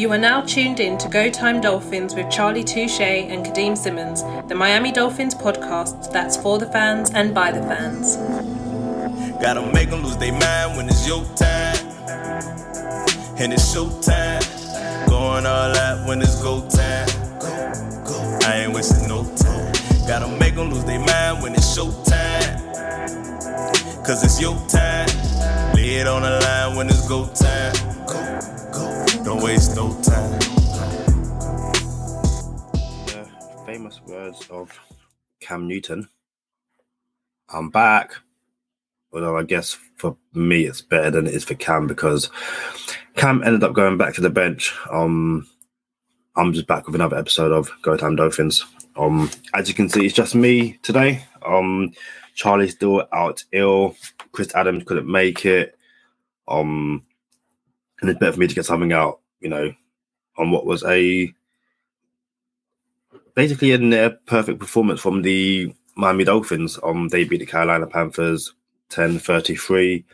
You are now tuned in to Go Time Dolphins with Charlie Touche and Kadeem Simmons, the Miami Dolphins podcast that's for the fans and by the fans. Gotta make them lose their mind when it's your time. And it's show time. Going all out when it's go time. Go, go. I ain't wasting no time. Gotta make them lose their mind when it's show time. Cause it's your time. Lay it on the line when it's go time. Don't waste no time. The famous words of Cam Newton. I'm back. Although I guess for me it's better than it is for Cam because Cam ended up going back to the bench. Um, I'm just back with another episode of Go Time Dolphins. Um, as you can see, it's just me today. Um, Charlie's still out ill. Chris Adams couldn't make it. Um, and it's better for me to get something out, you know, on what was a basically a near perfect performance from the Miami Dolphins. Um, they beat the Carolina Panthers 10 33.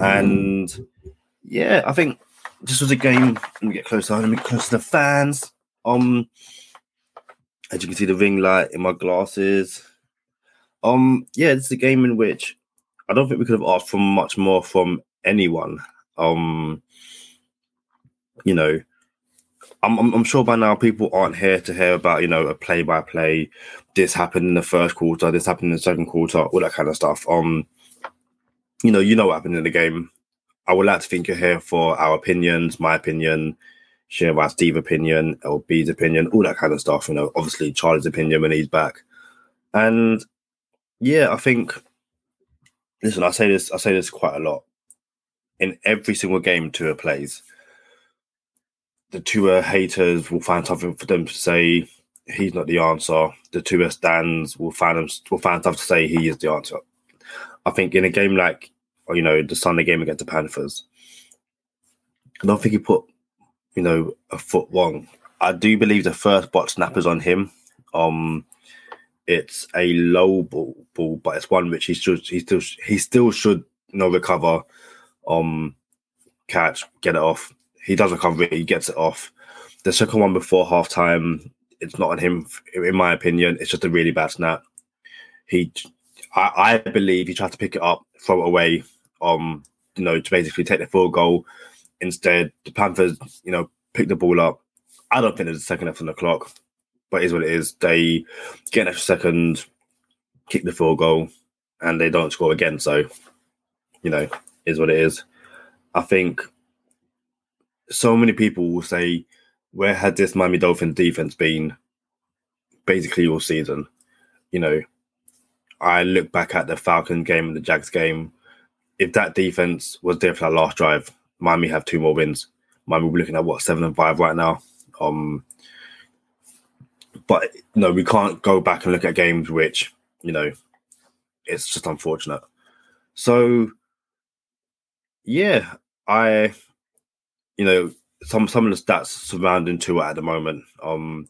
And yeah, I think this was a game. Let me get closer. Let me get close to the fans. Um, as you can see, the ring light in my glasses. Um, yeah, this is a game in which I don't think we could have asked for much more from anyone. Um, you know, I'm, I'm, I'm sure by now people aren't here to hear about you know a play by play. This happened in the first quarter. This happened in the second quarter. All that kind of stuff. Um, you know, you know what happened in the game. I would like to think you're here for our opinions, my opinion, share about Steve's opinion, LB's opinion, all that kind of stuff. You know, obviously Charlie's opinion when he's back. And yeah, I think listen, I say this, I say this quite a lot. In every single game Tua plays, the Tua haters will find something for them to say. He's not the answer. The Tua stands will find them will find stuff to say. He is the answer. I think in a game like you know the Sunday game against the Panthers, I don't think he put you know a foot wrong. I do believe the first bot snap is on him. Um, it's a low ball, ball, but it's one which he should he still he still should you know recover, um, catch, get it off. He does recover it, he gets it off. The second one before halftime, it's not on him, in my opinion. It's just a really bad snap. He, I, I believe he tried to pick it up, throw it away, um, you know, to basically take the full goal. Instead, the Panthers, you know, pick the ball up. I don't think there's a second left on the clock but it is what it is. They get an extra second, kick the field goal, and they don't score again. So, you know, is what it is. I think so many people will say, where had this Miami Dolphins defense been basically all season? You know, I look back at the Falcon game and the Jags game. If that defense was there for that last drive, Miami have two more wins. Miami we're looking at what seven and five right now. Um, but no, we can't go back and look at games which you know it's just unfortunate. So yeah, I you know some some of the stats surrounding Tua at the moment. Um,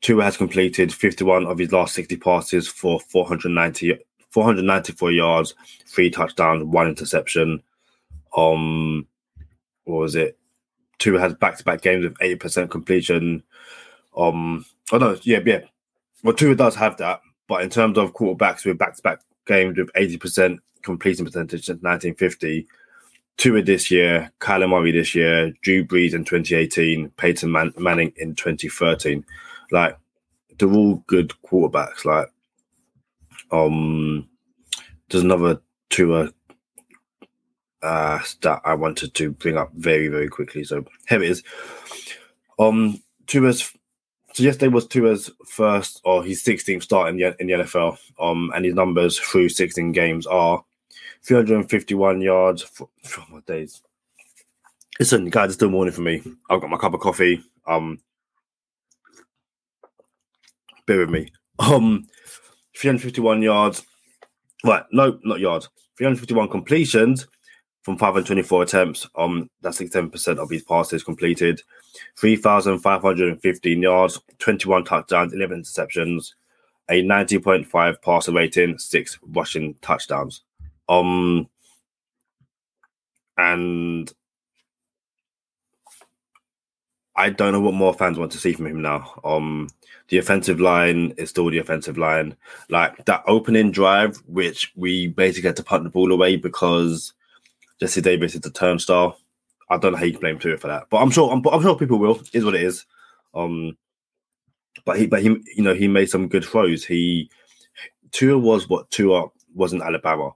Tua has completed 51 of his last 60 passes for 490 494 yards, three touchdowns, one interception. Um, what was it? Tua has back-to-back games with 80% completion. Um, Oh no, yeah, yeah. Well, Tua does have that, but in terms of quarterbacks with back-to-back games with eighty percent completion percentage since nineteen fifty, Tua this year, Kyler Murray this year, Drew Brees in twenty eighteen, Peyton Man- Manning in twenty thirteen, like they're all good quarterbacks. Like, um, there's another Tua uh stat I wanted to bring up very very quickly. So here it is. Um, Tua's so yesterday was Tua's first or his 16th start in the, in the NFL. Um, and his numbers through 16 games are 351 yards. For, for my days. Listen, guys, it's still morning for me. I've got my cup of coffee. Um, bear with me. Um, 351 yards. Right, no, not yards. 351 completions from 524 attempts. Um, that's 67% of his passes completed. 3,515 yards, 21 touchdowns, 11 interceptions, a 90.5 passer rating, six rushing touchdowns. Um, and I don't know what more fans want to see from him now. Um, the offensive line is still the offensive line. Like that opening drive, which we basically had to punt the ball away because Jesse Davis is a turnstile. I don't know how you can blame Tua for that, but I'm sure I'm, I'm sure people will. Is what it is. Um, but he, but he, you know, he made some good throws. He Tua was what Tua was in Alabama,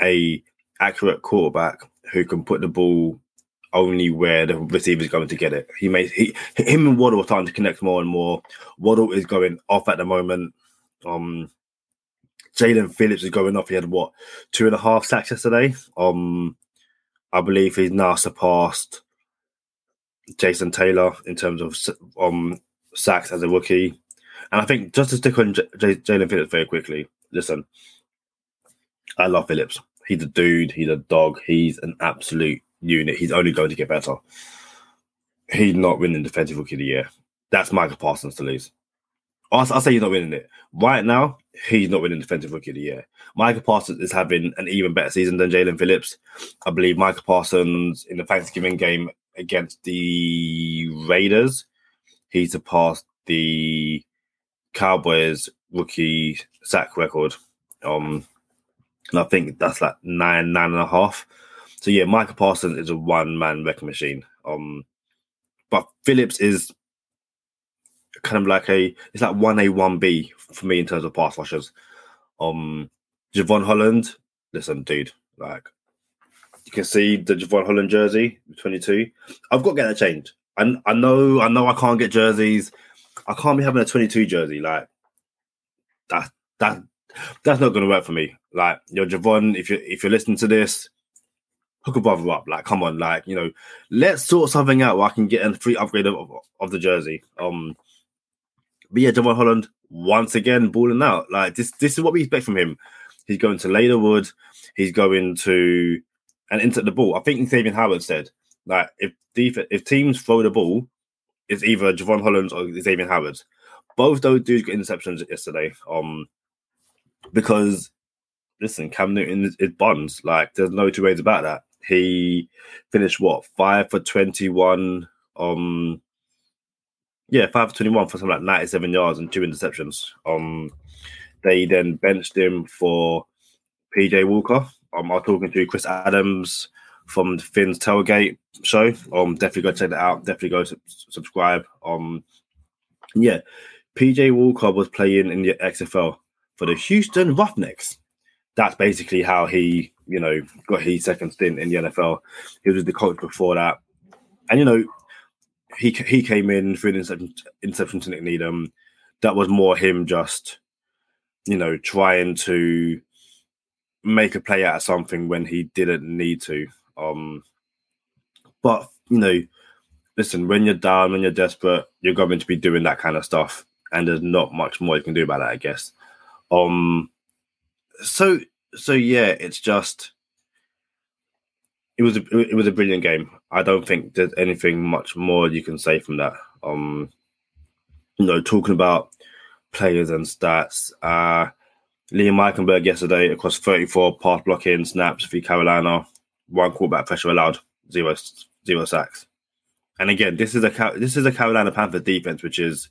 a accurate quarterback who can put the ball only where the receiver is going to get it. He made he him and Waddle are starting to connect more and more. Waddle is going off at the moment. Um, Jaelan Phillips is going off. He had what two and a half sacks yesterday. Um, I believe he's now surpassed Jason Taylor in terms of um sacks as a rookie. And I think just to stick on J- J- Jaelan Phillips very quickly. Listen, I love Phillips. He's a dude. He's a dog. He's an absolute unit. He's only going to get better. He's not winning Defensive Rookie of the Year. That's Michael Parsons to lose. I'll, I'll say he's not winning it. Right now, he's not winning Defensive Rookie of the Year. Michael Parsons is having an even better season than Jaelan Phillips. I believe Michael Parsons in the Thanksgiving game against the Raiders, he surpassed the Cowboys rookie sack record. Um, and I think that's like nine, nine and a half. So yeah, Michael Parsons is a one man wrecking machine. Um, but Phillips is kind of like a it's like one A one B for me in terms of pass rushers. Um, Jevon Holland, listen, dude, like you can see the Jevon Holland jersey, twenty two. I've got to get that changed. I I know I know I can't get jerseys. I can't be having a twenty two jersey like that. That that's not going to work for me. Like, yo, Jevon, if you if you're listening to this, hook a brother up. Like, come on, like, you know, let's sort something out where I can get a free upgrade of, of the jersey. Um, but yeah, Jevon Holland once again balling out. Like this, this is what we expect from him. He's going to lay the wood. He's going to and into the ball. I think Xavier Howard said like if def- if teams throw the ball, it's either Jevon Holland or Xavier Howard. Both those dudes got interceptions yesterday. Um, because listen, Cam Newton is, is Bonds. Like, there's no two ways about that. He finished what five for twenty one. Um, yeah, five for twenty one for something like ninety seven yards and two interceptions. Um, they then benched him for PJ Walker. Um, I'm talking to Chris Adams from Finn's Tailgate show. Um, definitely go check that out. Definitely go su- subscribe. Um, yeah, PJ Walker was playing in the XFL for the Houston Roughnecks. That's basically how he, you know, got his second stint in the NFL. He was the coach before that, and you know, he he came in through an interception, to Nik Needham. That was more him just, you know, trying to make a play out of something when he didn't need to. Um, but you know, listen, when you're down, when you're desperate, you're going to be doing that kind of stuff, and there's not much more you can do about that, I guess. Um, so so yeah, it's just it was a, it was a brilliant game. I don't think there's anything much more you can say from that. Um, you know, talking about players and stats. Uh, Liam Eichenberg yesterday across 34 pass blocking snaps for Carolina, one quarterback pressure allowed, zero zero sacks. And again, this is a this is a Carolina Panthers defense, which is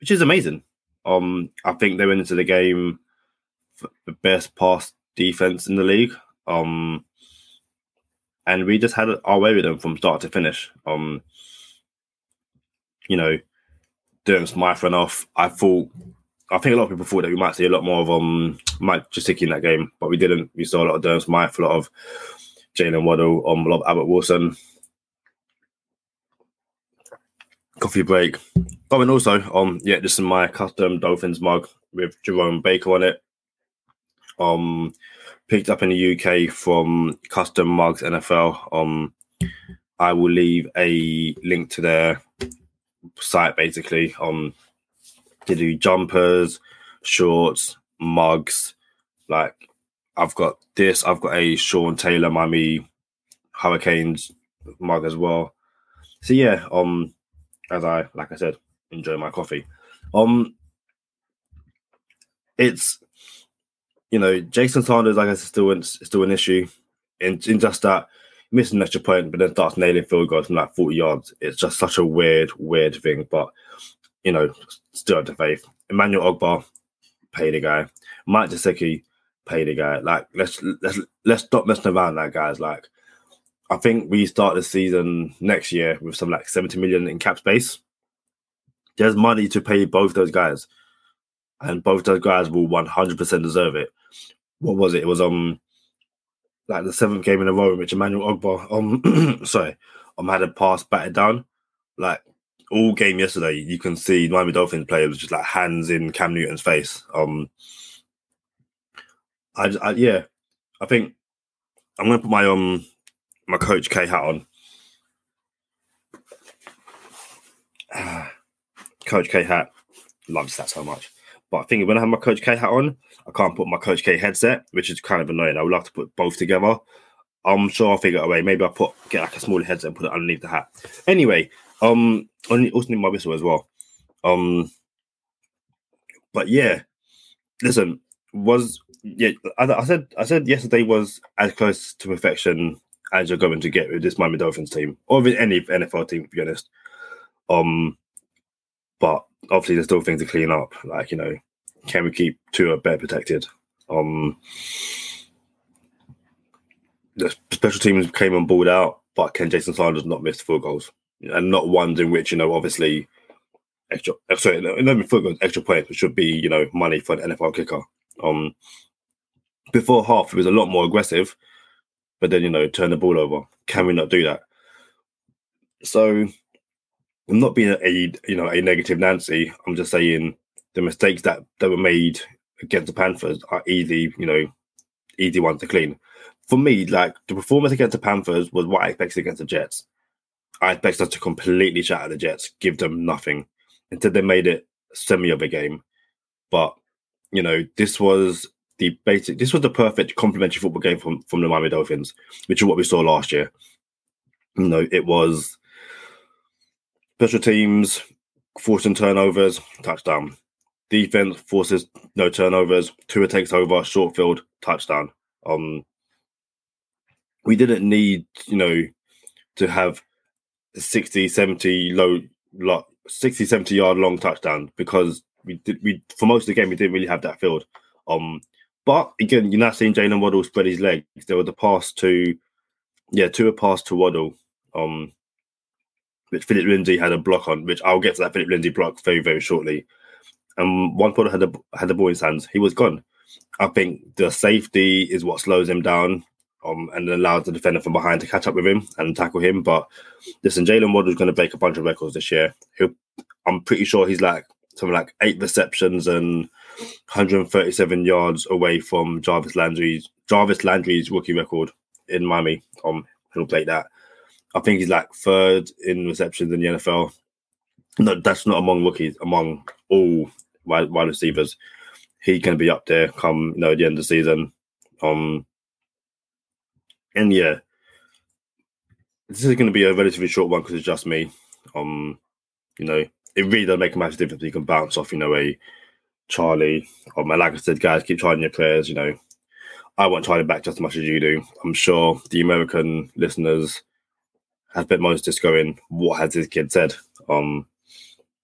which is amazing. Um, I think they went into the game the best pass defense in the league. Um, and we just had our way with them from start to finish. Um, you know, Durham Smythe ran off. I thought, I think a lot of people thought that we might see a lot more of um Mike Gesicki in that game, but we didn't. We saw a lot of Durham Smythe, a lot of Jaylen Waddle, um, a lot of Albert Wilson. Coffee break. Oh, and also, um, yeah, this is my custom Dolphins mug with Jerome Baker on it. Um, picked up in the UK from Custom Mugs NFL. Um, I will leave a link to their site basically. Um, to do jumpers, shorts, mugs. Like I've got this. I've got a Sean Taylor Miami Hurricanes mug as well. So yeah, um, as I like I said, enjoy my coffee. Um, it's you know Jason Sanders, I said, still still an issue, in, in just that missing an extra point, but then starts nailing field goals from like 40 yards. It's just such a weird, weird thing. But, you know, still have the faith. Emmanuel Ogbah, pay the guy. Mike Gesicki, pay the guy. Like, let's let's let's stop messing around that guys. Like, I think we start the season next year with some like 70 million in cap space. There's money to pay both those guys. And both those guys will 100% deserve it. What was it? It was um like the seventh game in a row in which Emmanuel Ogbah um sorry um had a pass batted down. Like all game yesterday, you can see Miami Dolphins players just like hands in Cam Newton's face. Um, I, I yeah, I think I'm gonna put my um my coach K hat on. coach K hat loves that so much. But I think when I have my Coach K hat on, I can't put my Coach K headset, which is kind of annoying. I would love to put both together. I'm sure I'll figure it a way. Maybe I'll put get like a smaller headset and put it underneath the hat. Anyway, um, also need my whistle as well. Um, but yeah, listen, was yeah, I, I said I said yesterday was as close to perfection as you're going to get with this Miami Dolphins team or with any NFL team, to be honest. Um, but obviously there's still things to clean up. Like you know, can we keep Tua better protected? Um, the special teams came on board out, but can Jason Sanders not miss field goals and not ones in which you know obviously extra uh, sorry not field goals extra points which should be you know money for an NFL kicker. Um, before half it was a lot more aggressive, but then you know turn the ball over. Can we not do that? So I'm not being a you know a negative Nancy. I'm just saying the mistakes that that were made against the Panthers are easy, you know, easy ones to clean. For me, like the performance against the Panthers was what I expected against the Jets. I expected us to completely shatter the Jets, give them nothing. Instead, they made it semi of a game. But you know, this was the basic. This was the perfect complementary football game from from the Miami Dolphins, which is what we saw last year. You know, it was Special teams forcing turnovers, touchdown. Defense forces no turnovers. Tua takes over, short field, touchdown. Um, we didn't need, you know, to have 60, 70 low, lot, 60, 70 yard long touchdown because we did, we, for most of the game, we didn't really have that field. Um, but again, you're not seeing Jaylen Waddle spread his legs. There was a pass to, yeah, to a pass to Waddle. Um, which Philip Lindsay had a block on, which I'll get to that Philip Lindsay block very, very shortly. And one player had the had the ball in his hands, he was gone. I think the safety is what slows him down um, and allows the defender from behind to catch up with him and tackle him. But listen, Jaylen Waddle's going to break a bunch of records this year. He'll, I'm pretty sure he's like something like eight receptions and 137 yards away from Jarvis Landry's Jarvis Landry's rookie record in Miami. Um, he'll play that. I think he's like third in receptions in the NFL. No, that's not among rookies, among all wide, wide receivers. He can be up there come you know the end of the season. Um, and yeah, this is going to be a relatively short one because it's just me. Um, you know, it really does make a massive difference. You can bounce off, you know, a Charlie. Um, and like I said, guys, keep trying your prayers. You know, I want Charlie back just as much as you do. I'm sure the American listeners has been most just going, what has this kid said? Um,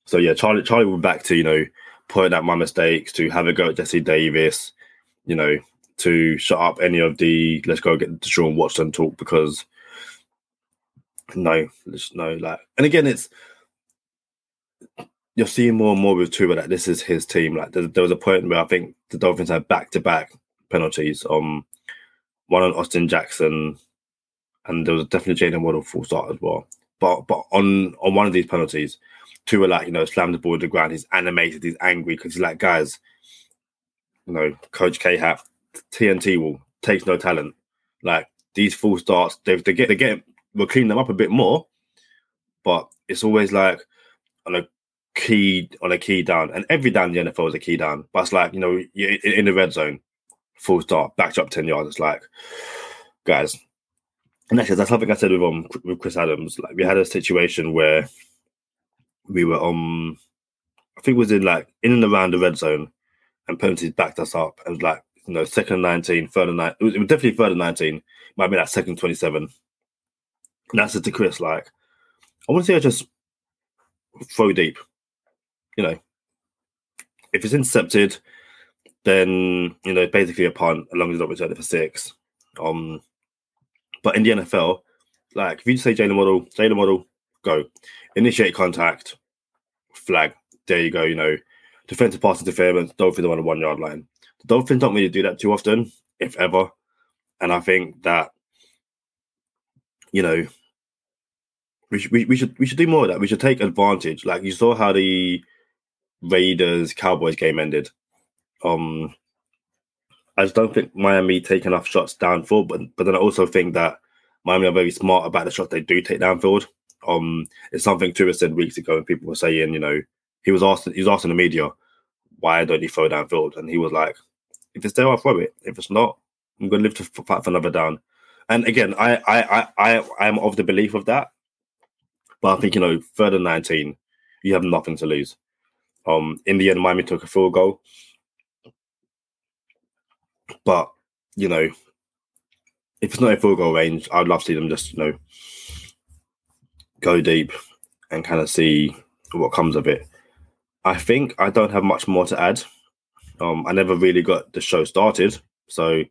so yeah, Charlie Charlie be back to you know pointing out my mistakes, to have a go at Jesse Davis, you know, to shut up any of the let's go get Deshaun Watson talk because no, there's no like, and again, it's you're seeing more and more with Tua that this is his team. Like there, there was a point where I think the Dolphins had back to back penalties. Um, one on Austin Jackson and there was definitely Jaylen Waddle false start as well. But but on on one of these penalties, two were like you know slammed the ball to the ground. He's animated. He's angry because he's like, guys, you know, Coach K hat TNT will takes no talent. Like these false starts, they they get they get we'll clean them up a bit more, but it's always like on a key on a key down, and every down in the NFL is a key down. But it's like you know in the red zone, false start, backed up ten yards. It's like, guys, and actually, that's something I said with um with Chris Adams. Like we had a situation where we were um I think it was in like in and around the red zone, and penalties backed us up, and like you know second and 19, third and nine. It was, it was definitely third and nineteen. Might be like second twenty seven, And I said to Chris, like, I want to see her just throw deep. You know, if it's intercepted, then you know basically a punt as long as it's not returned for six. Um, but in the NFL, like if you just say Jaylen Waddle, Jaylen Waddle, go initiate contact, flag. There you go. You know, defensive pass interference. Dolphins are on the one yard line. The Dolphins don't really do that too often, if ever. And I think that you know we should, we, we should we should do more of that. We should take advantage. Like you saw how the Raiders Cowboys game ended. Um, I just don't think Miami take enough shots downfield, but but then I also think that Miami are very smart about the shots they do take downfield. Um, it's something Tua said weeks ago, and people were saying, you know, he was asked he was asking the media, why don't you throw downfield? And he was like, if it's there, I'll throw it. If it's not, I'm going to live to fight for another down. And again, I I I I I'm of the belief of that, but I think you know, and nineteen, you have nothing to lose. Um, in the end, Miami took a field goal, but you know, if it's not a field goal range, I'd love to see them just you know go deep and kind of see what comes of it. I think I don't have much more to add. Um, I never really got the show started, so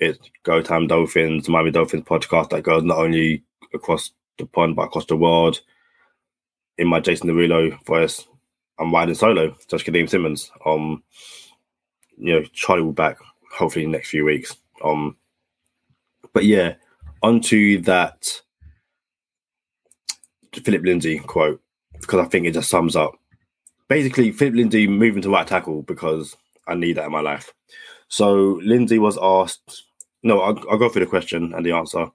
it's Go Time Dolphins, Miami Dolphins podcast that goes not only across the pond but across the world. In my Jason Derulo voice, I'm riding solo, just Kadeem Simmons. Um, you know, Charlie will back hopefully in the next few weeks. Um, but yeah, onto that Philip Lindsay quote because I think it just sums up. Basically, Philip Lindsay moving to right tackle because I need that in my life. So Lindsay was asked. No, I'll, I'll go through the question and the answer.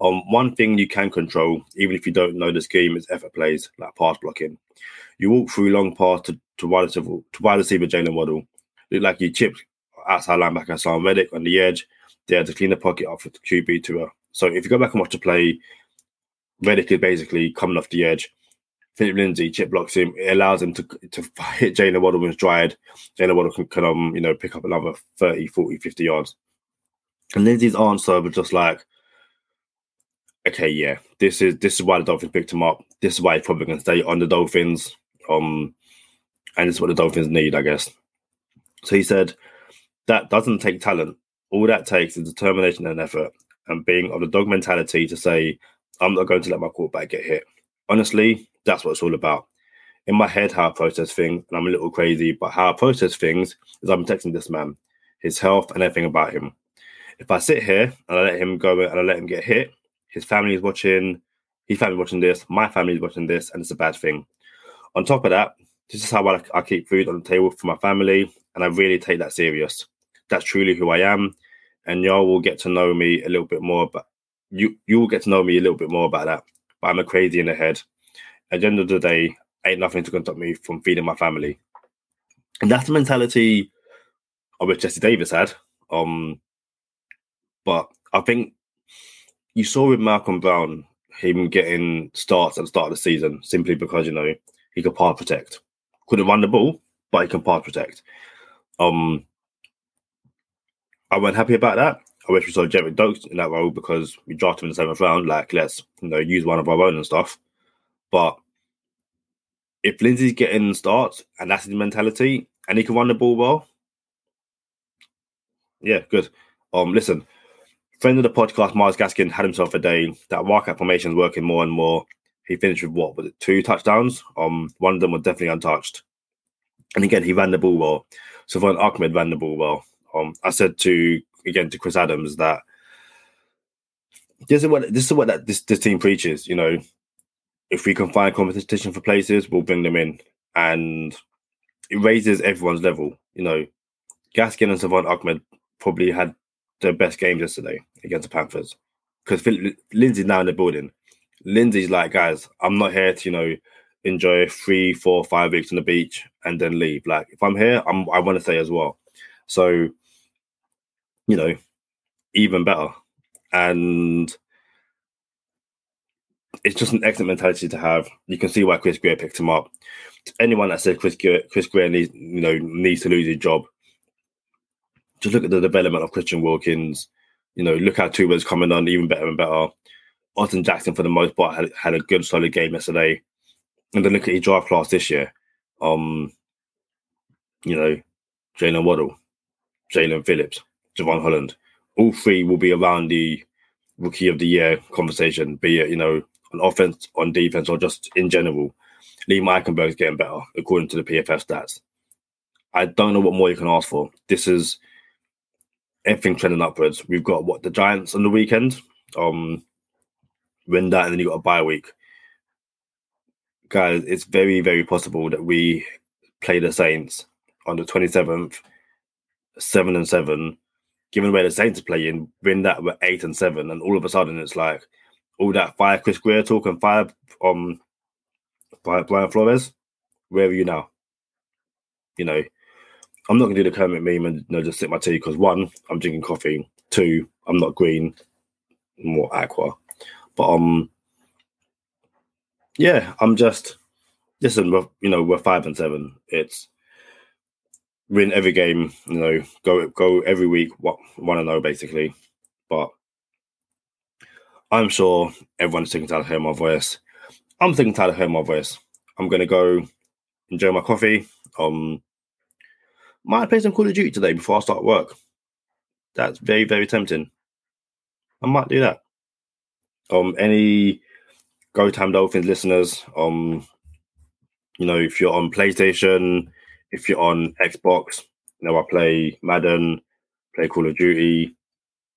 Um, one thing you can control, even if you don't know the scheme, is effort plays like pass blocking. You walk through long pass to to wide receiver, to wide receiver Jaylen Waddle. Look like you chipped outside linebacker Sam Reddick on the edge. There to clean the pocket off with the QB Tua. So if you go back and watch the play, Reddick is basically coming off the edge. Philip Lindsay chip blocks him. It allows him to to hit Jaylen Waddle it's dried. Jaylen Waddle can, can um, you know pick up another 30, 40, 50 yards. And Lindsay's answer was just like, okay, yeah, this is this is why the Dolphins picked him up. This is why he's probably going to stay on the Dolphins. Um, and it's what the Dolphins need, I guess. So he said that doesn't take talent. All that takes is determination and effort, and being of the dog mentality to say, I'm not going to let my quarterback get hit. Honestly, that's what it's all about. In my head, how I process things, and I'm a little crazy, but how I process things is I'm protecting this man, his health, and everything about him. If I sit here and I let him go and I let him get hit, his family is watching, his family watching this, my family is watching this, and it's a bad thing. On top of that, this is how I, I keep food on the table for my family, and I really take that serious. That's truly who I am, and y'all will get to know me a little bit more. But you you will get to know me a little bit more about that. But I'm a crazy in the head. At the end of the day, ain't nothing to stop me from feeding my family. And that's the mentality of which Jesse Davis had. Um, but I think you saw with Malcolm Brown him getting starts at the start of the season simply because you know he could pass protect. Couldn't run the ball, but he can pass protect. Um, I wasn't happy about that. I wish we saw Gerrid Doaks in that role because we drafted him in the seventh round. Like, let's you know use one of our own and stuff. But if Lindsay's getting starts and that's his mentality, and he can run the ball well, yeah, good. Um, listen, friend of the podcast, Myles Gaskin, had himself a day. That wildcat formation is working more and more. He finished with what was it, two touchdowns? Um, one of them was definitely untouched. And again, he ran the ball well. Salvon Ahmed ran the ball well. Um, I said to again to Chris Adams that this is what this is what that this, this team preaches. You know, if we can find competition for places, we'll bring them in, and it raises everyone's level. You know, Gaskin and Salvon Ahmed probably had their best games yesterday against the Panthers because Lindsay's now in the building. Lindsay's like, guys, I'm not here to you know enjoy three, four, five weeks on the beach and then leave. Like, if I'm here, I'm I want to stay as well. So you know, even better. And it's just an excellent mentality to have. You can see why Chris Grier picked him up. anyone that said Chris Grier, Chris Grier needs, you know, needs to lose his job, just look at the development of Christian Wilkins. You know, look how Tua's coming on even better and better. Austin Jackson, for the most part, had, had a good, solid game yesterday. And then look at his draft class this year. Um, you know, Jaylen Waddle, Jaelan Phillips, Jevon Holland. All three will be around the rookie of the year conversation, be it, you know, on offense, on defense, or just in general. Liam Eichenberg's getting better, according to the PFF stats. I don't know what more you can ask for. This is everything trending upwards. We've got what the Giants on the weekend. Um, win that, and then you got a bye week. Guys, it's very, very possible that we play the Saints on the twenty seventh, seven and seven. Given away the Saints are playing, win that with eight and seven, and all of a sudden it's like all that fire Chris Grier talk and fire um Brian Flores. Where are you now? You know, I'm not gonna do the Kermit meme and you know, just sip my tea because one, I'm drinking coffee. Two, I'm not green, more aqua. But um, yeah, I'm just listen. We're, you know, we're five and seven. It's win every game. You know, go go every week. What want to know basically, but I'm sure everyone's thinking tired of hearing my voice. I'm thinking tired of hearing my voice. I'm gonna go enjoy my coffee. Um, might play some Call of Duty today before I start work. That's very very tempting. I might do that. Um, any Go Time Dolphins listeners, um, you know, if you're on PlayStation, if you're on Xbox, you know, I play Madden, play Call of Duty,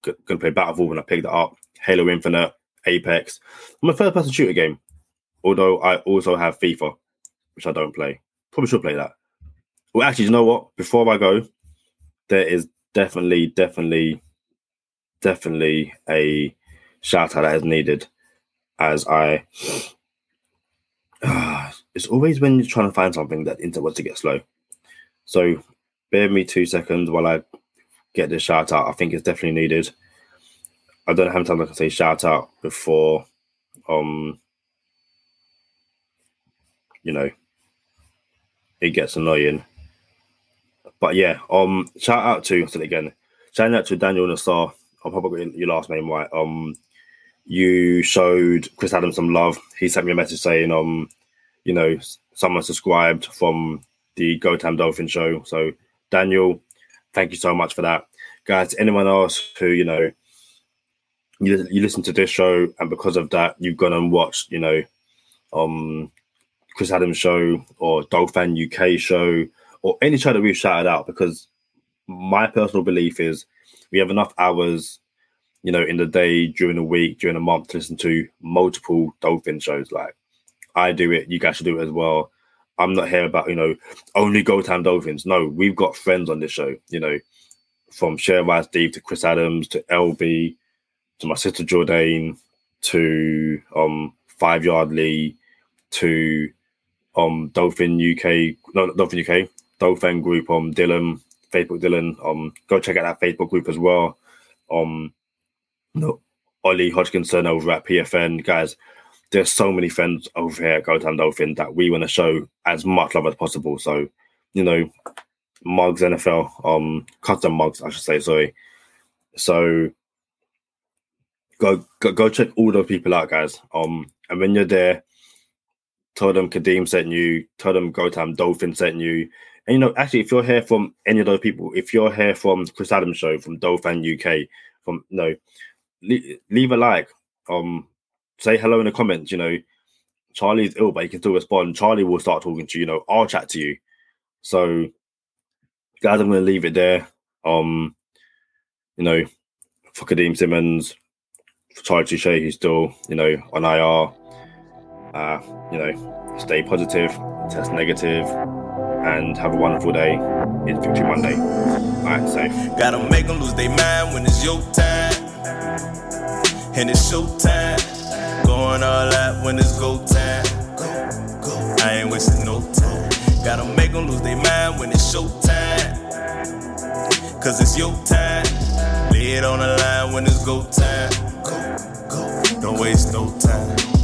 gonna play Battlefield when I picked it up, Halo Infinite, Apex. I'm a third person shooter game, although I also have FIFA, which I don't play. Probably should play that. Well, actually, you know what? Before I go, there is definitely, definitely, definitely a shout out that is needed as I. Uh, it's always when you're trying to find something that internet wants to get slow. So bear me two seconds while I get this shout out. I think it's definitely needed. I don't know how many times I can say shout out before um you know it gets annoying. But yeah, um shout out to again, shout out to Daniel Nassar. I'll probably get your last name right. Um you showed Chris Adams some love. He sent me a message saying, um, you know, someone subscribed from the Go Time Dolphin show. So, Daniel, thank you so much for that. Guys, anyone else who, you know, you, you listen to this show and because of that, you've gone and watched, you know, um, Chris Adams show or Dolphin UK show or any show that we've shouted out because my personal belief is we have enough hours you know, in the day, during the week, during the month, to listen to multiple dolphin shows. Like I do it, you guys should do it as well. I'm not here about, you know, only Go Time Dolphins. No, we've got friends on this show, you know, from Share Steve to Chris Adams to LB to my sister Jordan to um Five Yard Lee to um Dolphin UK, no Dolphin UK, Dolphin group, um Dylan, Facebook Dylan. Um go check out that Facebook group as well. Um no, Ollie Hodgkinson over at PFN. Guys, there's so many friends over here at Dolphin that we want to show as much love as possible. So, you know, mugs NFL, um, custom mugs, I should say, sorry. So go, go go check all those people out, guys. Um, and when you're there, tell them Kadeem sent you, tell them Go Dolphin sent you. And you know, actually, if you're here from any of those people, if you're here from Chris Adams show, from Dolphin UK, from you know, leave a like. Um, say hello in the comments. You know, Charlie's ill, but he can still respond. Charlie will start talking to you. You know, I'll chat to you. So, guys, I'm going to leave it there. Um, you know, for Kadeem Simmons, for Charlie Touche, who's still, you know, on IR. Uh, you know, stay positive, test negative, and have a wonderful day. It's Victory Monday. All right, safe. Gotta make them lose their mind when it's your time and it's showtime. Going all out when it's go time. I ain't wasting no time. Gotta make them lose their mind when it's showtime. Cause it's your time. Lay it on the line when it's go time. Don't waste no time.